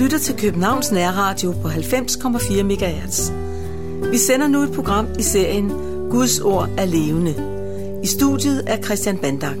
Lytter til Københavns Nærradio på 90,4 MHz. Vi sender nu et program i serien Guds ord er levende. I studiet er Christian Bandak.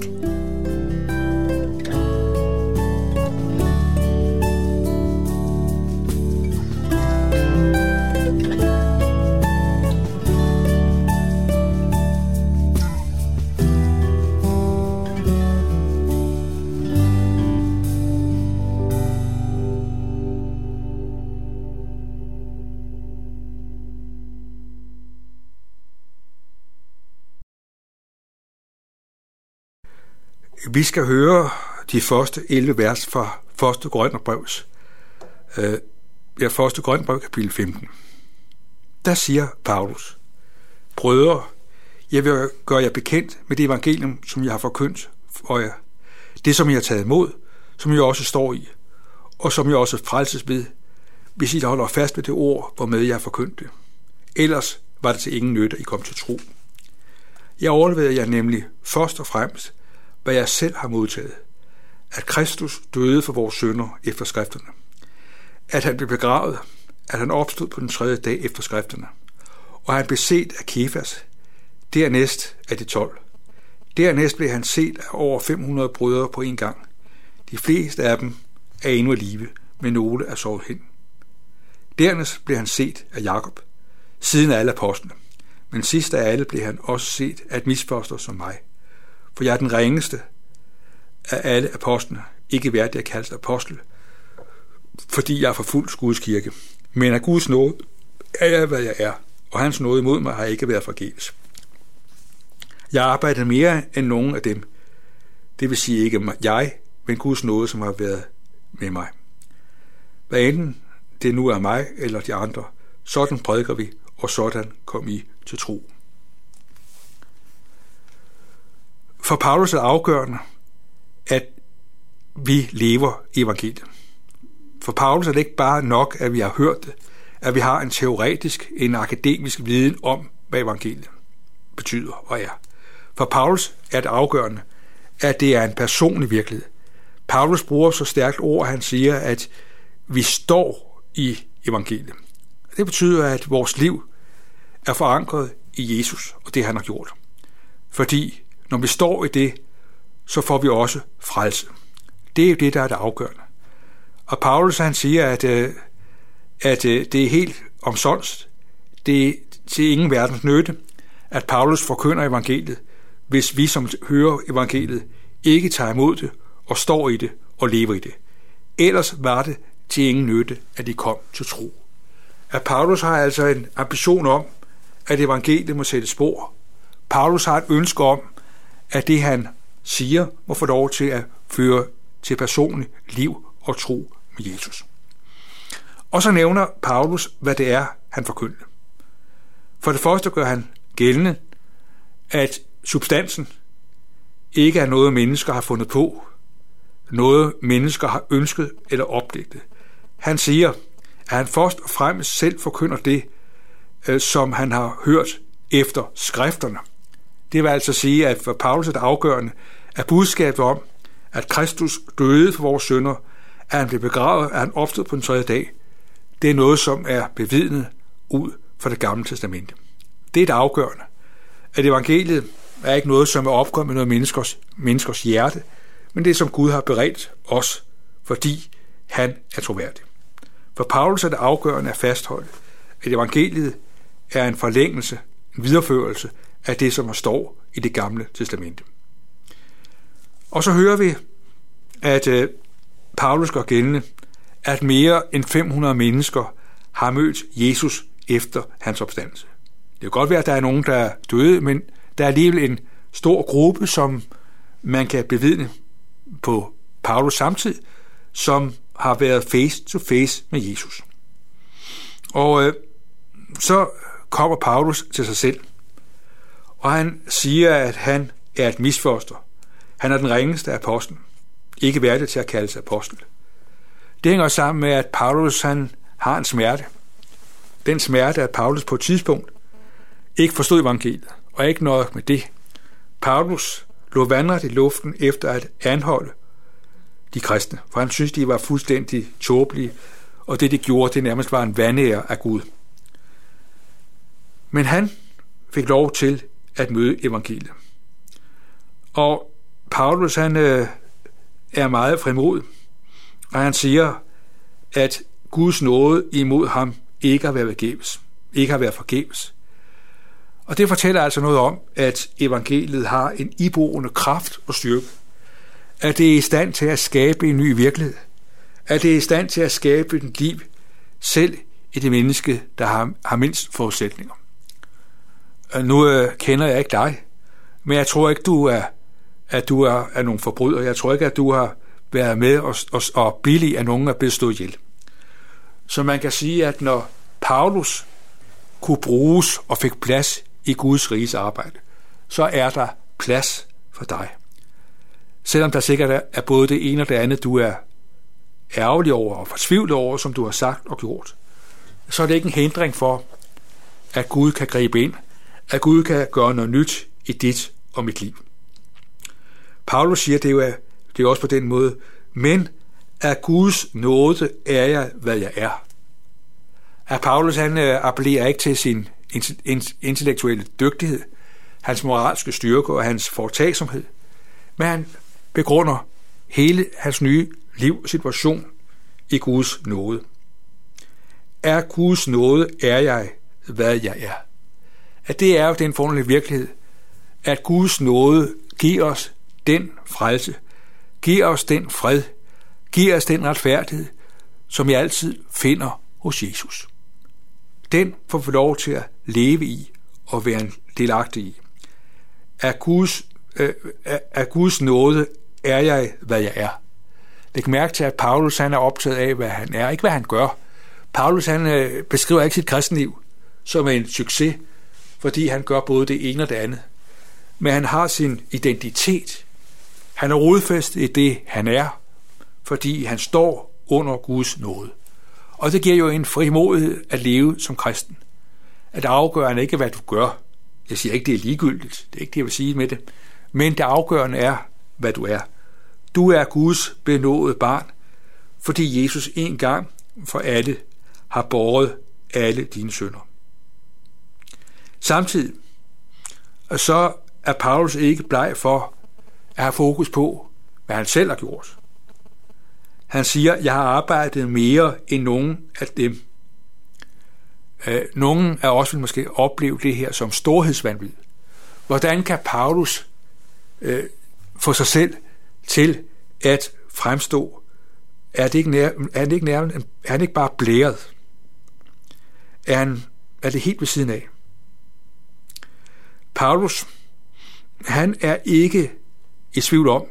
Vi skal høre de første 11 vers fra 1. Grønnerbrevs, øh, ja, 1. Grønnerbrev, kapitel 15. Der siger Paulus, Brødre, jeg vil gøre jer bekendt med det evangelium, som jeg har forkyndt for jer. Det, som jeg har taget imod, som jeg også står i, og som jeg også frelses ved, hvis I holder fast ved det ord, hvormed jeg har forkyndt det. Ellers var det til ingen nytte, at I kom til tro. Jeg overleverede jer nemlig først og fremmest, hvad jeg selv har modtaget. At Kristus døde for vores sønder efter skrifterne. At han blev begravet. At han opstod på den tredje dag efter skrifterne. Og han blev set af Kefas. Dernæst af de tolv. Dernæst blev han set af over 500 brødre på en gang. De fleste af dem er endnu i live, men nogle er sovet hen. Dernæst blev han set af Jakob, siden af alle apostlene. Men sidst af alle blev han også set af et misfoster som mig – for jeg er den ringeste af alle apostlene, ikke værdig at kaldes apostel, fordi jeg er forfulgt Guds kirke. Men af Guds nåde er jeg, hvad jeg er, og hans nåde imod mig har ikke været forgæves. Jeg arbejder mere end nogen af dem. Det vil sige ikke jeg, men Guds nåde, som har været med mig. Hvad enten det nu er mig eller de andre, sådan prædiker vi, og sådan kom I til tro. For Paulus er afgørende, at vi lever evangeliet. For Paulus er det ikke bare nok, at vi har hørt det, at vi har en teoretisk, en akademisk viden om, hvad evangeliet betyder og er. For Paulus er det afgørende, at det er en personlig virkelighed. Paulus bruger så stærkt ord, at han siger, at vi står i evangeliet. Det betyder, at vores liv er forankret i Jesus og det, han har gjort. Fordi når vi står i det, så får vi også frelse. Det er jo det, der er det afgørende. Og Paulus han siger, at, øh, at øh, det er helt omsonst. Det er til ingen verdens nytte, at Paulus forkynder evangeliet, hvis vi som hører evangeliet ikke tager imod det og står i det og lever i det. Ellers var det til ingen nytte, at de kom til tro. At Paulus har altså en ambition om, at evangeliet må sætte spor. Paulus har et ønske om, at det, han siger, må få lov til at føre til personligt liv og tro med Jesus. Og så nævner Paulus, hvad det er, han forkyndte. For det første gør han gældende, at substansen ikke er noget, mennesker har fundet på, noget mennesker har ønsket eller opdigtet. Han siger, at han først og fremmest selv forkynder det, øh, som han har hørt efter skrifterne – det vil altså sige, at for Paulus er det afgørende, at budskabet om, at Kristus døde for vores sønder, at han blev begravet, at han opstod på den tredje dag, det er noget, som er bevidnet ud fra det gamle testamente. Det er det afgørende. At evangeliet er ikke noget, som er opgået med noget menneskers, menneskers hjerte, men det, som Gud har beredt os, fordi han er troværdig. For Paulus er det afgørende at fastholde, at evangeliet er en forlængelse, en videreførelse af det, som står i det gamle testamente. Og så hører vi, at øh, Paulus går gældende, at mere end 500 mennesker har mødt Jesus efter hans opstandelse. Det kan godt være, at der er nogen, der er døde, men der er alligevel en stor gruppe, som man kan bevidne på Paulus samtid, som har været face to face med Jesus. Og øh, så kommer Paulus til sig selv og han siger, at han er et misfoster. Han er den ringeste af apostlen. Ikke værdig til at kalde sig apostel. Det hænger sammen med, at Paulus han har en smerte. Den smerte, at Paulus på et tidspunkt ikke forstod evangeliet, og ikke nok med det. Paulus lå vandret i luften efter at anholde de kristne, for han synes, de var fuldstændig tåbelige og det de gjorde, det nærmest var en vandære af Gud. Men han fik lov til at møde evangeliet. Og Paulus, han øh, er meget frimodig, og han siger, at Guds nåde imod ham ikke har været forgæves. Ikke har været forgæves. Og det fortæller altså noget om, at evangeliet har en iboende kraft og styrke. At det er i stand til at skabe en ny virkelighed. At det er i stand til at skabe et liv, selv i det menneske, der har, har mindst forudsætninger. Øh, nu øh, kender jeg ikke dig, men jeg tror ikke, du er, at du er, er nogen forbryder. Jeg tror ikke, at du har været med og, og, og billig, at nogen er blevet stået ihjel. Så man kan sige, at når Paulus kunne bruges og fik plads i Guds riges arbejde, så er der plads for dig. Selvom der sikkert er både det ene og det andet, du er ærgerlig over og fortvivlet over, som du har sagt og gjort, så er det ikke en hindring for, at Gud kan gribe ind, at Gud kan gøre noget nyt i dit og mit liv. Paulus siger, det er det er også på den måde, men af Guds nåde er jeg, hvad jeg er. At Paulus han øh, appellerer ikke til sin intellektuelle dygtighed, hans moralske styrke og hans foretagsomhed, men han begrunder hele hans nye livssituation i Guds nåde. Er Guds nåde, er jeg, hvad jeg er. At det er jo den forunderlige virkelighed, at Guds nåde giver os den frelse, giver os den fred, giver os den retfærdighed, som jeg altid finder hos Jesus. Den får vi lov til at leve i og være en delagtig i. Af Guds, øh, af Guds nåde er jeg, hvad jeg er. Læg mærke til, at Paulus han er optaget af, hvad han er, ikke hvad han gør. Paulus han øh, beskriver ikke sit kristenliv som en succes, fordi han gør både det ene og det andet. Men han har sin identitet. Han er rodfæstet i det, han er, fordi han står under Guds nåde. Og det giver jo en frimodighed at leve som kristen. At afgørende ikke, hvad du gør. Jeg siger ikke, det er ligegyldigt. Det er ikke det, jeg vil sige med det. Men det afgørende er, hvad du er. Du er Guds benåede barn, fordi Jesus en gang for alle har båret alle dine sønder. Samtidig så er Paulus ikke bleg for at have fokus på, hvad han selv har gjort. Han siger, jeg har arbejdet mere end nogen af dem. Øh, nogen af os vil måske opleve det her som storhedsvandvid. Hvordan kan Paulus øh, få sig selv til at fremstå? Er, det ikke nær, er, han ikke nær, er han ikke bare blæret? Er, han, er det helt ved siden af? Paulus, han er ikke i tvivl om,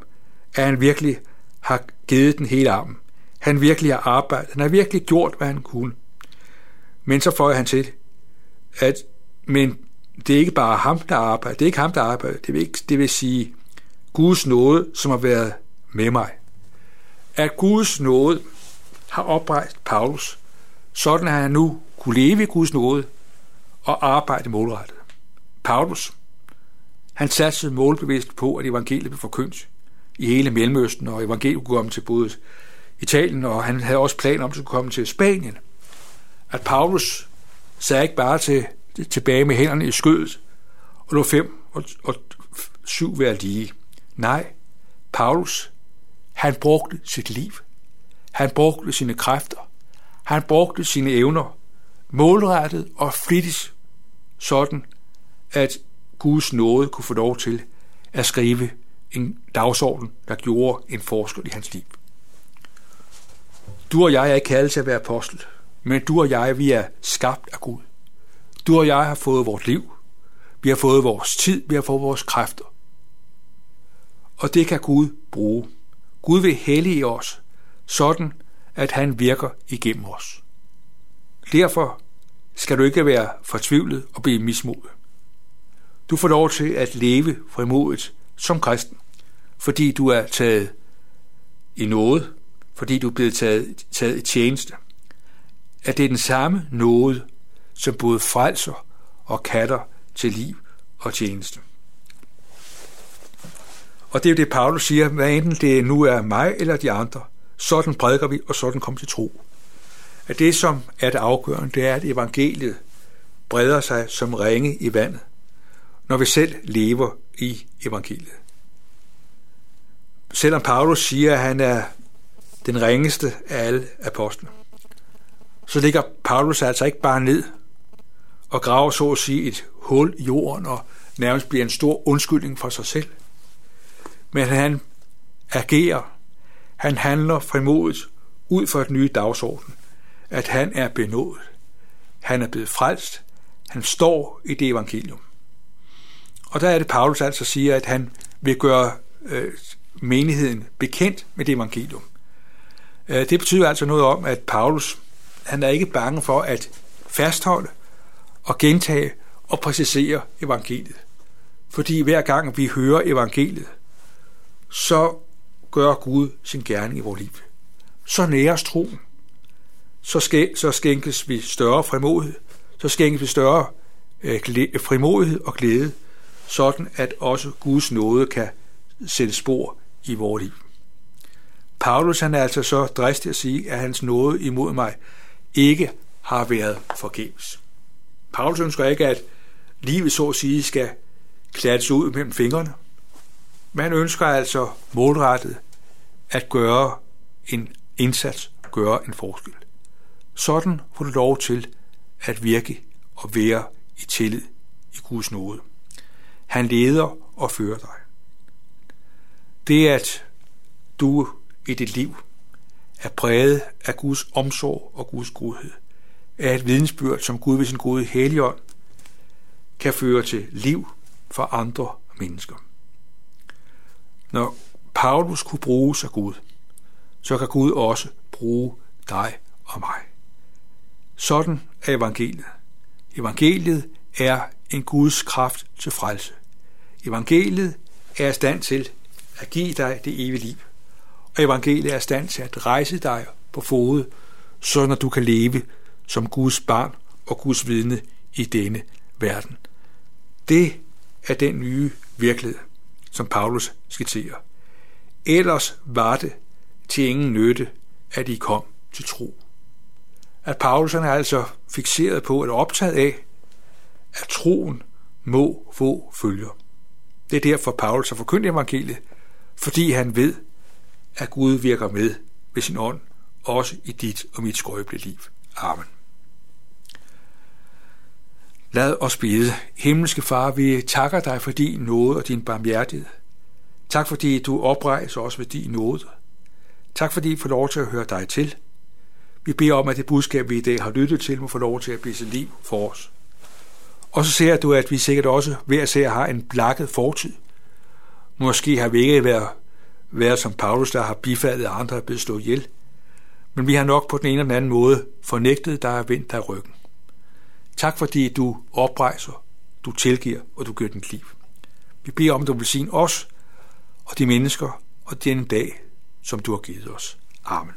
at han virkelig har givet den hele armen. Han virkelig har arbejdet. Han har virkelig gjort, hvad han kunne. Men så får han til, at men det er ikke bare ham, der arbejder. Det er ikke ham, der arbejder. Det vil, ikke, det vil sige Guds nåde, som har været med mig. At Guds nåde har oprejst Paulus, sådan at han nu kunne leve i Guds nåde og arbejde målrettet. Paulus, han satte målbevidst på, at evangeliet blev forkyndt i hele Mellemøsten, og evangeliet kunne komme til både Italien, og han havde også planer om, at skulle komme til Spanien. At Paulus sagde ikke bare til, tilbage med hænderne i skødet, og lå fem og, og syv være lige. Nej, Paulus, han brugte sit liv. Han brugte sine kræfter. Han brugte sine evner målrettet og flittigt, sådan at Guds nåde kunne få lov til at skrive en dagsorden, der gjorde en forskel i hans liv. Du og jeg er ikke kaldet til at være apostel, men du og jeg, vi er skabt af Gud. Du og jeg har fået vores liv, vi har fået vores tid, vi har fået vores kræfter. Og det kan Gud bruge. Gud vil hellige os, sådan at han virker igennem os. Derfor skal du ikke være fortvivlet og blive mismodet. Du får lov til at leve frimodigt som kristen, fordi du er taget i noget, fordi du er blevet taget, taget i tjeneste. At det er den samme nåde, som både frelser og katter til liv og tjeneste. Og det er jo det, Paulus siger, hvad enten det nu er mig eller de andre, sådan prædiker vi, og sådan kommer til tro. at det, som er det afgørende, det er, at evangeliet breder sig som ringe i vandet, når vi selv lever i evangeliet. Selvom Paulus siger, at han er den ringeste af alle apostlene, så ligger Paulus altså ikke bare ned og graver så at sige et hul i jorden og nærmest bliver en stor undskyldning for sig selv. Men han agerer, han handler frimodigt ud for et nye dagsorden, at han er benådet. Han er blevet frelst. Han står i det evangelium. Og der er det, Paulus altså siger, at han vil gøre øh, menigheden bekendt med det evangelium. Øh, det betyder altså noget om, at Paulus han er ikke bange for at fastholde og gentage og præcisere evangeliet. Fordi hver gang vi hører evangeliet, så gør Gud sin gerning i vores liv. Så næres troen. Så, skæ, så skænkes vi større frimodighed. Så skænkes vi større øh, frimodighed og glæde, sådan at også Guds nåde kan sætte spor i vores liv. Paulus han er altså så dristig at sige, at hans nåde imod mig ikke har været forgæves. Paulus ønsker ikke, at livet så at sige skal klattes ud mellem fingrene. Man ønsker altså målrettet at gøre en indsats, gøre en forskel. Sådan får du lov til at virke og være i tillid i Guds nåde. Han leder og fører dig. Det at du i dit liv er præget af Guds omsorg og Guds godhed, er et vidensbyrd, som Gud ved sin gode helligånd kan føre til liv for andre mennesker. Når Paulus kunne bruges af Gud, så kan Gud også bruge dig og mig. Sådan er evangeliet. Evangeliet er en Guds kraft til frelse. Evangeliet er i stand til at give dig det evige liv. Og evangeliet er i stand til at rejse dig på fode, så når du kan leve som Guds barn og Guds vidne i denne verden. Det er den nye virkelighed, som Paulus skitserer. Ellers var det til ingen nytte, at I kom til tro. At Paulus er altså fixeret på at optaget af, at troen må få følger. Det er derfor, Paulus har forkyndt evangeliet, fordi han ved, at Gud virker med ved sin ånd, også i dit og mit skrøbelige liv. Amen. Lad os bede. Himmelske Far, vi takker dig for din nåde og din barmhjertighed. Tak fordi du oprejser os ved din nåde. Tak fordi vi får lov til at høre dig til. Vi beder om, at det budskab, vi i dag har lyttet til, må få lov til at blive sit liv for os. Og så ser du, at vi sikkert også hver at se har en blakket fortid. Måske har vi ikke været, været som Paulus, der har bifaldet andre er blevet slået ihjel. Men vi har nok på den ene eller den anden måde fornægtet dig og vendt dig ryggen. Tak fordi du oprejser, du tilgiver og du gør dit liv. Vi beder om, at du vil sige os og de mennesker og den dag, som du har givet os. Amen.